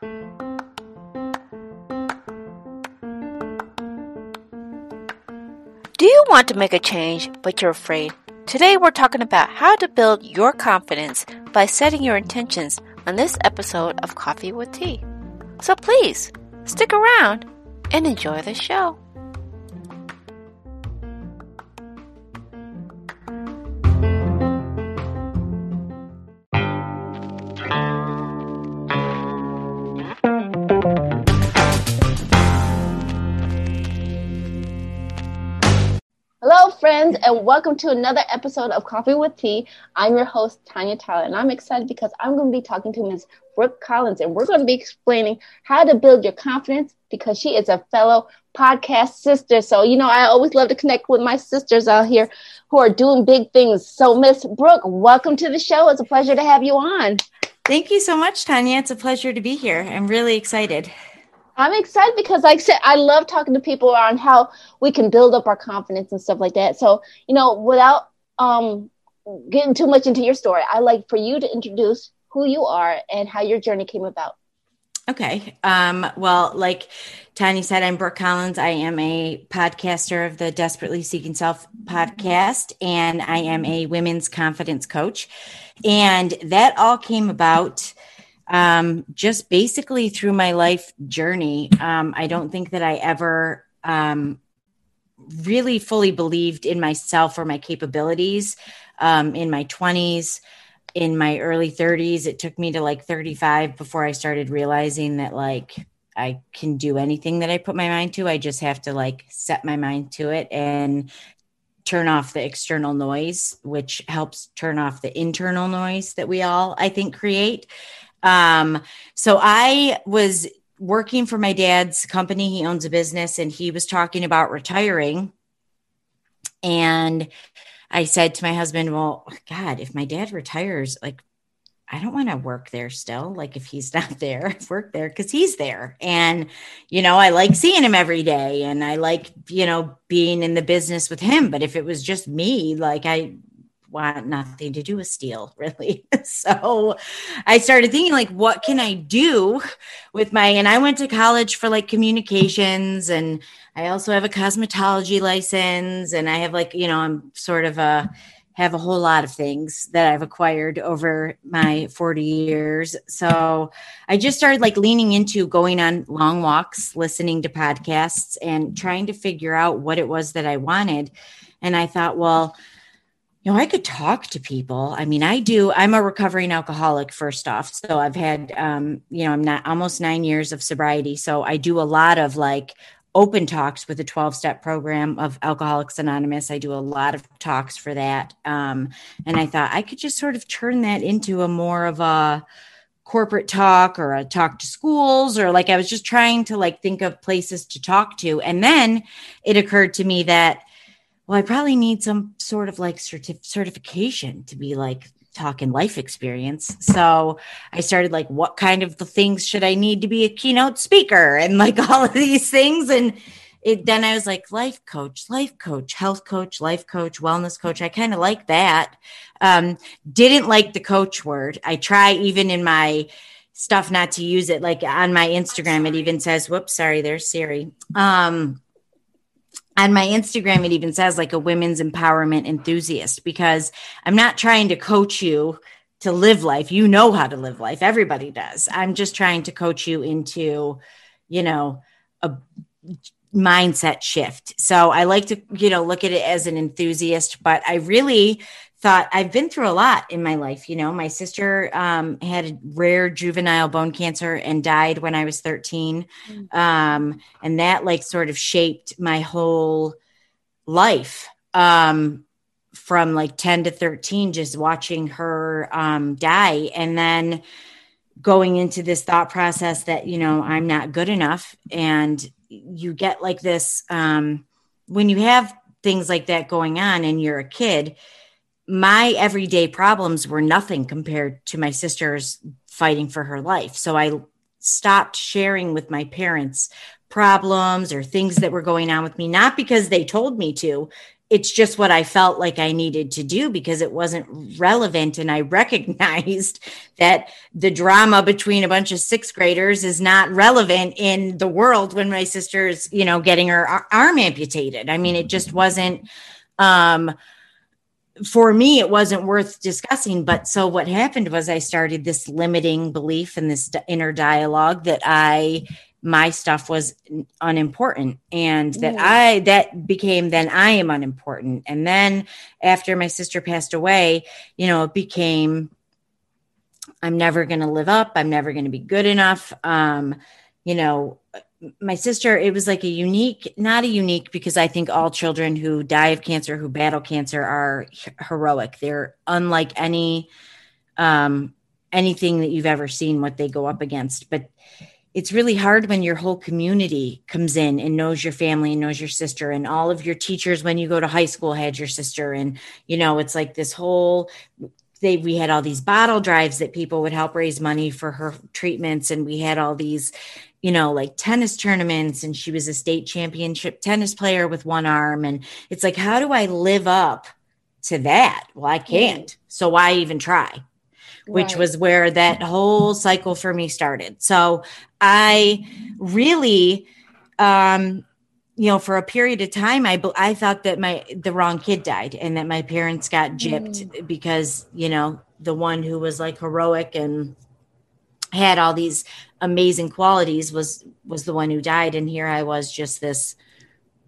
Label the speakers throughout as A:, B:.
A: Do you want to make a change, but you're afraid? Today, we're talking about how to build your confidence by setting your intentions on this episode of Coffee with Tea. So please stick around and enjoy the show.
B: Friends, and welcome to another episode of Coffee with Tea. I'm your host, Tanya Tyler, and I'm excited because I'm going to be talking to Ms. Brooke Collins, and we're going to be explaining how to build your confidence because she is a fellow podcast sister. So, you know, I always love to connect with my sisters out here who are doing big things. So, Miss Brooke, welcome to the show. It's a pleasure to have you on.
C: Thank you so much, Tanya. It's a pleasure to be here. I'm really excited.
B: I'm excited because, like I said, I love talking to people on how we can build up our confidence and stuff like that. So, you know, without um, getting too much into your story, I like for you to introduce who you are and how your journey came about.
C: Okay. Um, well, like Tanya said, I'm Brooke Collins. I am a podcaster of the Desperately Seeking Self podcast, and I am a women's confidence coach. And that all came about um, just basically through my life journey. Um, I don't think that I ever um, really fully believed in myself or my capabilities um, in my 20s. In my early 30s, it took me to like 35 before I started realizing that, like, I can do anything that I put my mind to. I just have to like set my mind to it and turn off the external noise, which helps turn off the internal noise that we all, I think, create. Um, so I was working for my dad's company. He owns a business and he was talking about retiring. And I said to my husband, Well, God, if my dad retires, like, I don't want to work there still. Like, if he's not there, work there because he's there. And, you know, I like seeing him every day and I like, you know, being in the business with him. But if it was just me, like, I want nothing to do with steel really. So i started thinking like what can i do with my and i went to college for like communications and i also have a cosmetology license and i have like you know i'm sort of a have a whole lot of things that i've acquired over my 40 years. So i just started like leaning into going on long walks listening to podcasts and trying to figure out what it was that i wanted. And i thought well know, I could talk to people. I mean, I do. I'm a recovering alcoholic, first off. So I've had, um, you know, I'm not almost nine years of sobriety. So I do a lot of like open talks with a 12 step program of Alcoholics Anonymous. I do a lot of talks for that. Um, and I thought I could just sort of turn that into a more of a, corporate talk or a talk to schools or like I was just trying to like think of places to talk to and then it occurred to me that well, I probably need some sort of like certif- certification to be like talking life experience. So I started like, what kind of the things should I need to be a keynote speaker and like all of these things. And it, then I was like, life coach, life coach, health coach, life coach, wellness coach. I kind of like that. Um, didn't like the coach word. I try even in my stuff not to use it. Like on my Instagram, it even says, whoops, sorry, there's Siri. Um, on my Instagram, it even says like a women's empowerment enthusiast because I'm not trying to coach you to live life. You know how to live life. Everybody does. I'm just trying to coach you into, you know, a mindset shift. So I like to, you know, look at it as an enthusiast, but I really thought I've been through a lot in my life. You know, my sister um, had rare juvenile bone cancer and died when I was 13. Mm. Um, and that like sort of shaped my whole life um, from like 10 to 13, just watching her um, die. And then going into this thought process that, you know, I'm not good enough. And you get like this um, when you have things like that going on and you're a kid my everyday problems were nothing compared to my sister's fighting for her life. So I stopped sharing with my parents problems or things that were going on with me, not because they told me to. it's just what I felt like I needed to do because it wasn't relevant. And I recognized that the drama between a bunch of sixth graders is not relevant in the world when my sister's, you know, getting her arm amputated. I mean, it just wasn't, um, for me, it wasn't worth discussing. But so what happened was I started this limiting belief and this inner dialogue that I my stuff was unimportant and that mm. I that became then I am unimportant and then after my sister passed away you know it became I'm never going to live up I'm never going to be good enough um you know my sister it was like a unique not a unique because I think all children who die of cancer who battle cancer are heroic. They're unlike any um anything that you've ever seen what they go up against. But it's really hard when your whole community comes in and knows your family and knows your sister and all of your teachers when you go to high school had your sister. And you know it's like this whole they we had all these bottle drives that people would help raise money for her treatments. And we had all these you know like tennis tournaments and she was a state championship tennis player with one arm and it's like how do i live up to that well i can't so why even try which right. was where that whole cycle for me started. So I really, um, you know, for a period of time, I I thought that my the wrong kid died and that my parents got gypped mm. because you know the one who was like heroic and had all these amazing qualities was was the one who died, and here I was just this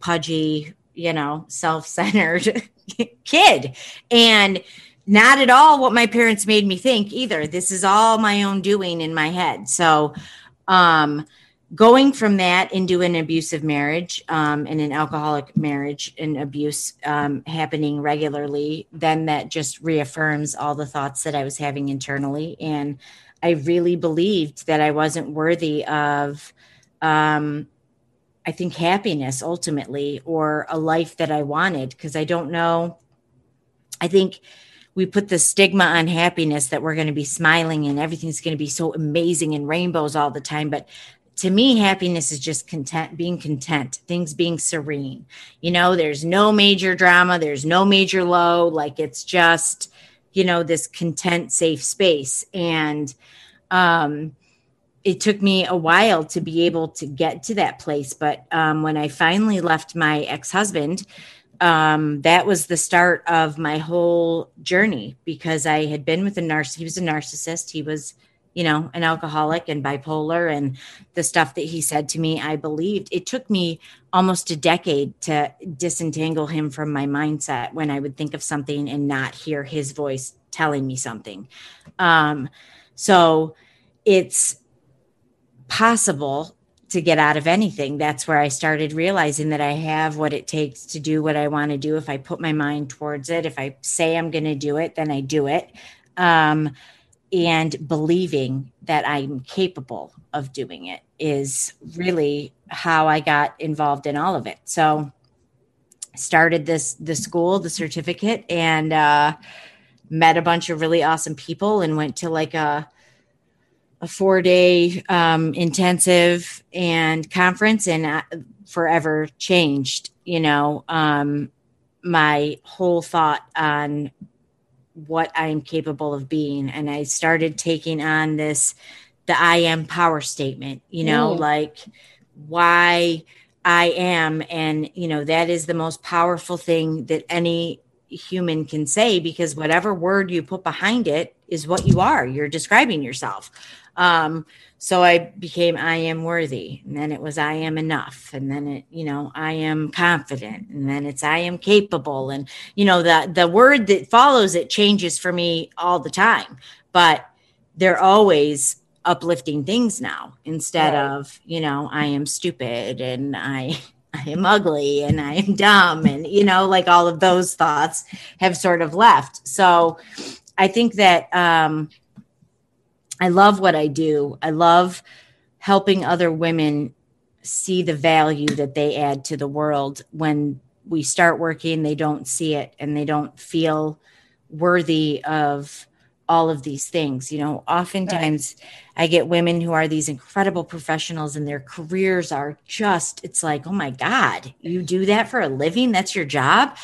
C: pudgy, you know, self centered kid, and not at all what my parents made me think either. This is all my own doing in my head. So, um, going from that into an abusive marriage um, and an alcoholic marriage and abuse um, happening regularly, then that just reaffirms all the thoughts that I was having internally. And I really believed that I wasn't worthy of, um, I think, happiness ultimately or a life that I wanted because I don't know. I think we put the stigma on happiness that we're going to be smiling and everything's going to be so amazing and rainbows all the time but to me happiness is just content being content things being serene you know there's no major drama there's no major low like it's just you know this content safe space and um it took me a while to be able to get to that place but um when i finally left my ex-husband um, that was the start of my whole journey because I had been with a narcissist. He was a narcissist. He was, you know, an alcoholic and bipolar, and the stuff that he said to me, I believed. It took me almost a decade to disentangle him from my mindset when I would think of something and not hear his voice telling me something. Um, so it's possible to get out of anything. That's where I started realizing that I have what it takes to do what I want to do. If I put my mind towards it, if I say I'm going to do it, then I do it. Um, and believing that I'm capable of doing it is really how I got involved in all of it. So, started this the school, the certificate, and uh, met a bunch of really awesome people, and went to like a a four day um, intensive and conference and uh, forever changed, you know, um, my whole thought on what I'm capable of being. And I started taking on this, the I am power statement, you know, mm. like why I am. And, you know, that is the most powerful thing that any human can say because whatever word you put behind it is what you are. You're describing yourself. Um, so I became I am worthy, and then it was I am enough, and then it, you know, I am confident, and then it's I am capable, and you know, the the word that follows it changes for me all the time, but they're always uplifting things now instead right. of you know I am stupid and I I am ugly and I am dumb and you know like all of those thoughts have sort of left. So I think that um I love what I do. I love helping other women see the value that they add to the world when we start working they don't see it and they don't feel worthy of all of these things you know oftentimes right. I get women who are these incredible professionals and their careers are just it's like oh my god you do that for a living? That's your job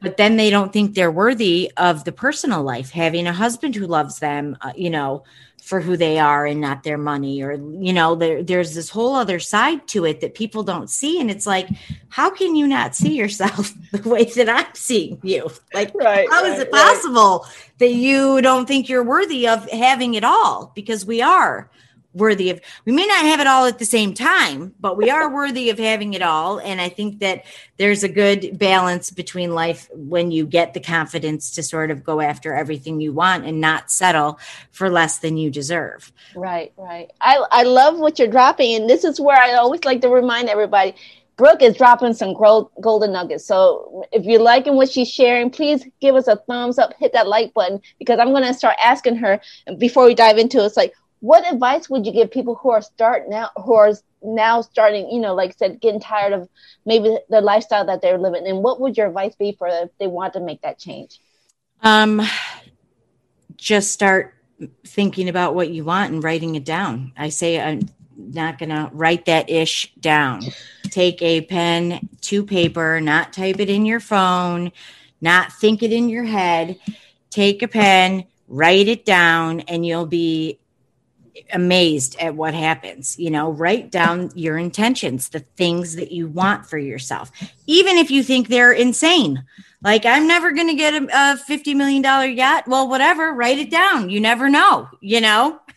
C: but then they don't think they're worthy of the personal life, having a husband who loves them, uh, you know, for who they are and not their money or you know there, there's this whole other side to it that people don't see. And it's like how can you not see yourself the way that i'm seeing you? Like right, how right, is it possible right. that you don't think you're worthy of having it all? Because we are worthy of we may not have it all at the same time but we are worthy of having it all and i think that there's a good balance between life when you get the confidence to sort of go after everything you want and not settle for less than you deserve
B: right right i i love what you're dropping and this is where i always like to remind everybody Brooke is dropping some gold golden nuggets. So if you're liking what she's sharing, please give us a thumbs up, hit that like button because I'm going to start asking her before we dive into it. It's like, what advice would you give people who are start now who are now starting you know like I said getting tired of maybe the lifestyle that they're living and what would your advice be for if they want to make that change?
C: Um just start thinking about what you want and writing it down. I say i'm not gonna write that ish down. Take a pen to paper not type it in your phone not think it in your head. Take a pen write it down and you'll be amazed at what happens. You know, write down your intentions, the things that you want for yourself, even if you think they're insane. Like, I'm never going to get a, a $50 million yacht. Well, whatever, write it down. You never know, you know?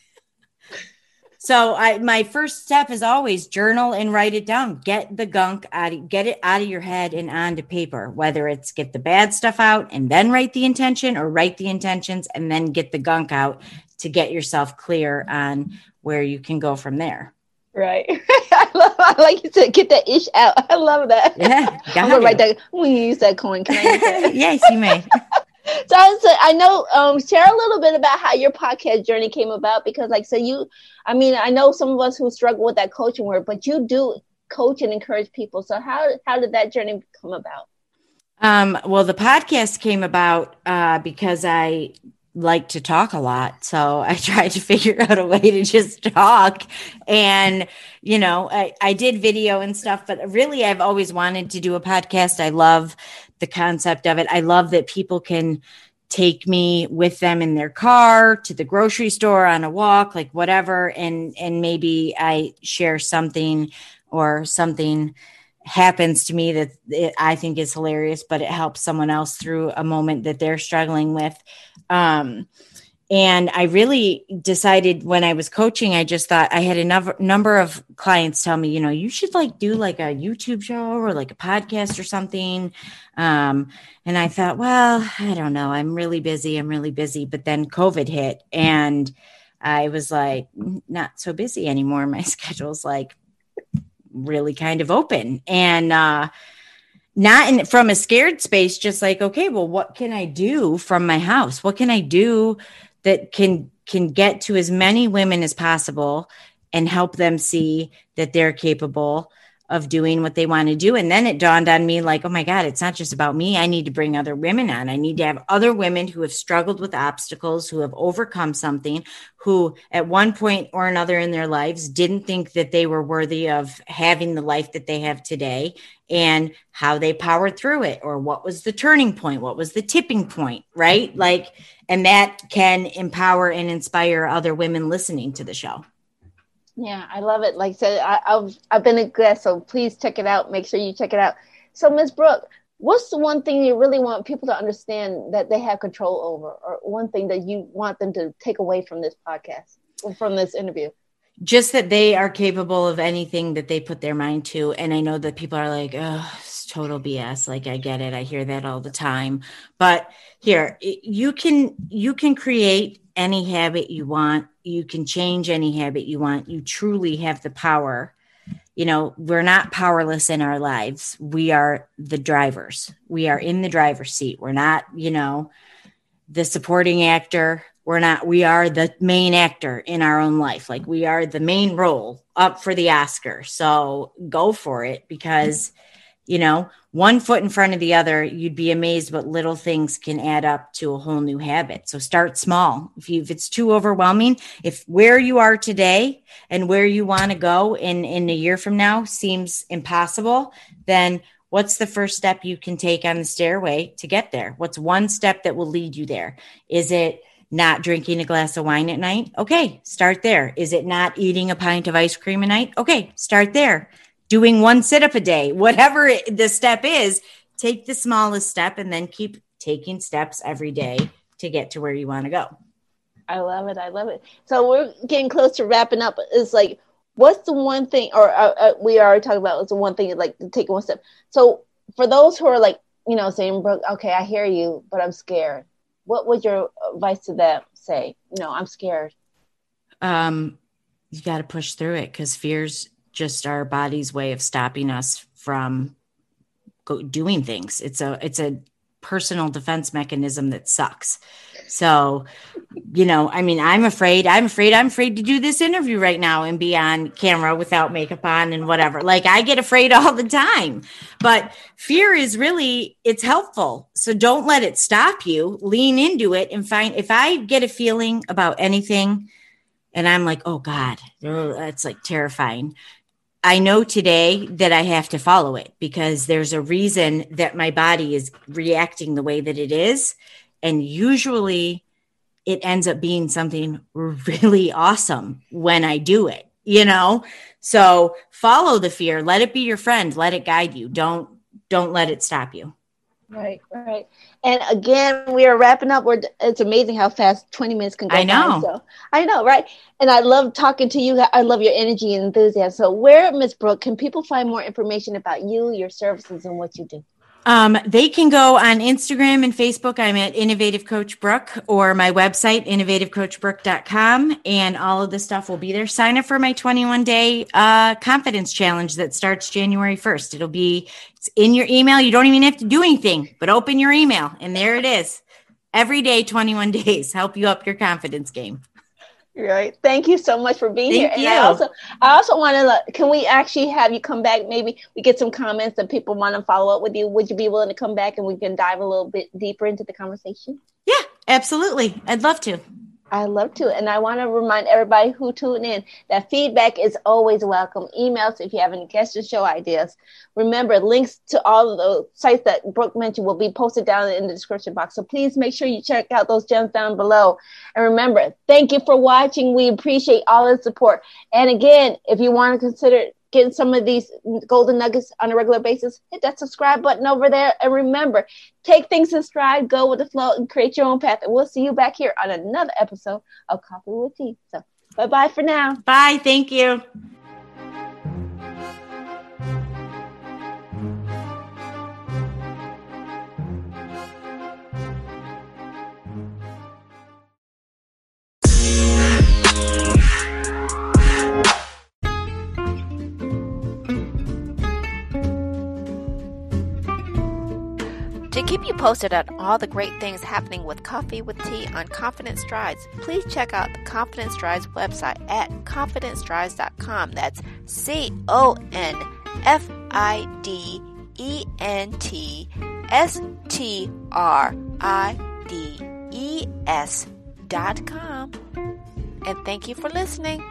C: So I my first step is always journal and write it down. Get the gunk out of, get it out of your head and onto paper. Whether it's get the bad stuff out and then write the intention or write the intentions and then get the gunk out to get yourself clear on where you can go from there.
B: Right. I love I like you said get that ish out. I love that.
C: Yeah.
B: I'm gonna write that I'm gonna use that coin. Can I use that?
C: yes, you may.
B: So I, I know um, share a little bit about how your podcast journey came about because like so you I mean I know some of us who struggle with that coaching work, but you do coach and encourage people. So how how did that journey come about?
C: Um, well, the podcast came about uh, because I like to talk a lot. So I tried to figure out a way to just talk. And, you know, I, I did video and stuff, but really I've always wanted to do a podcast. I love the concept of it. I love that people can take me with them in their car to the grocery store on a walk, like whatever. And, and maybe I share something or something happens to me that it, I think is hilarious, but it helps someone else through a moment that they're struggling with. Um, and I really decided when I was coaching, I just thought I had a number, number of clients tell me, you know, you should like do like a YouTube show or like a podcast or something. Um, and I thought, well, I don't know. I'm really busy. I'm really busy. But then COVID hit and I was like, not so busy anymore. My schedule's like really kind of open. And, uh, not in from a scared space just like okay well what can i do from my house what can i do that can can get to as many women as possible and help them see that they're capable of doing what they want to do. And then it dawned on me like, oh my God, it's not just about me. I need to bring other women on. I need to have other women who have struggled with obstacles, who have overcome something, who at one point or another in their lives didn't think that they were worthy of having the life that they have today and how they powered through it or what was the turning point, what was the tipping point, right? Mm-hmm. Like, and that can empower and inspire other women listening to the show.
B: Yeah, I love it. Like I said, I, have I've been a guest, so please check it out. Make sure you check it out. So, Ms. Brooke, what's the one thing you really want people to understand that they have control over, or one thing that you want them to take away from this podcast or from this interview?
C: Just that they are capable of anything that they put their mind to. And I know that people are like, oh, it's total BS. Like I get it. I hear that all the time. But here, you can you can create any habit you want. You can change any habit you want. You truly have the power. You know, we're not powerless in our lives. We are the drivers. We are in the driver's seat. We're not, you know, the supporting actor. We're not, we are the main actor in our own life. Like we are the main role up for the Oscar. So go for it because, you know, one foot in front of the other, you'd be amazed what little things can add up to a whole new habit. So start small. If you if it's too overwhelming, if where you are today and where you want to go in in a year from now seems impossible, then What's the first step you can take on the stairway to get there? What's one step that will lead you there? Is it not drinking a glass of wine at night? Okay, start there. Is it not eating a pint of ice cream a night? Okay, start there. Doing one sit up a day, whatever it, the step is, take the smallest step and then keep taking steps every day to get to where you want to go.
B: I love it. I love it. So we're getting close to wrapping up. It's like what's the one thing, or uh, uh, we already talked about what's the one thing like take one step. So for those who are like, you know, saying, Brooke, okay, I hear you, but I'm scared. What would your advice to them say? You know, I'm scared.
C: Um, you got to push through it because fear's just our body's way of stopping us from doing things. It's a it's a personal defense mechanism that sucks. So, you know, I mean, I'm afraid, I'm afraid, I'm afraid to do this interview right now and be on camera without makeup on and whatever. Like I get afraid all the time. But fear is really it's helpful. So don't let it stop you. Lean into it and find if I get a feeling about anything and I'm like, "Oh god, that's like terrifying." I know today that I have to follow it because there's a reason that my body is reacting the way that it is. And usually it ends up being something really awesome when I do it, you know? So follow the fear, let it be your friend, let it guide you. Don't don't let it stop you.
B: Right, right. And again, we are wrapping up. We're, it's amazing how fast 20 minutes can go.
C: I know.
B: By, so I know, right? And I love talking to you. I love your energy and enthusiasm. So, where, Miss Brooke, can people find more information about you, your services, and what you do?
C: Um, they can go on Instagram and Facebook. I'm at Innovative Coach Brooke or my website, innovativecoachbrooke.com. And all of the stuff will be there. Sign up for my 21 day uh, confidence challenge that starts January 1st. It'll be in your email. You don't even have to do anything, but open your email. And there it is. Every day, 21 days, help you up your confidence game.
B: Right. Thank you so much for being
C: Thank
B: here.
C: You.
B: And I also, I also want to. Can we actually have you come back? Maybe we get some comments that people want to follow up with you. Would you be willing to come back and we can dive a little bit deeper into the conversation?
C: Yeah, absolutely. I'd love to.
B: I love to. And I want to remind everybody who tune in that feedback is always welcome. Emails if you have any guest show ideas. Remember, links to all of the sites that Brooke mentioned will be posted down in the description box. So please make sure you check out those gems down below. And remember, thank you for watching. We appreciate all the support. And again, if you want to consider getting some of these golden nuggets on a regular basis, hit that subscribe button over there. And remember, take things in stride, go with the flow, and create your own path. And we'll see you back here on another episode of Coffee with Tea. So bye bye for now.
C: Bye. Thank you.
A: To keep you posted on all the great things happening with Coffee with Tea on Confident Strides, please check out the Confident Strides website at confidentstrides.com. That's C O N F I D E N T S T R I D E S dot com. And thank you for listening.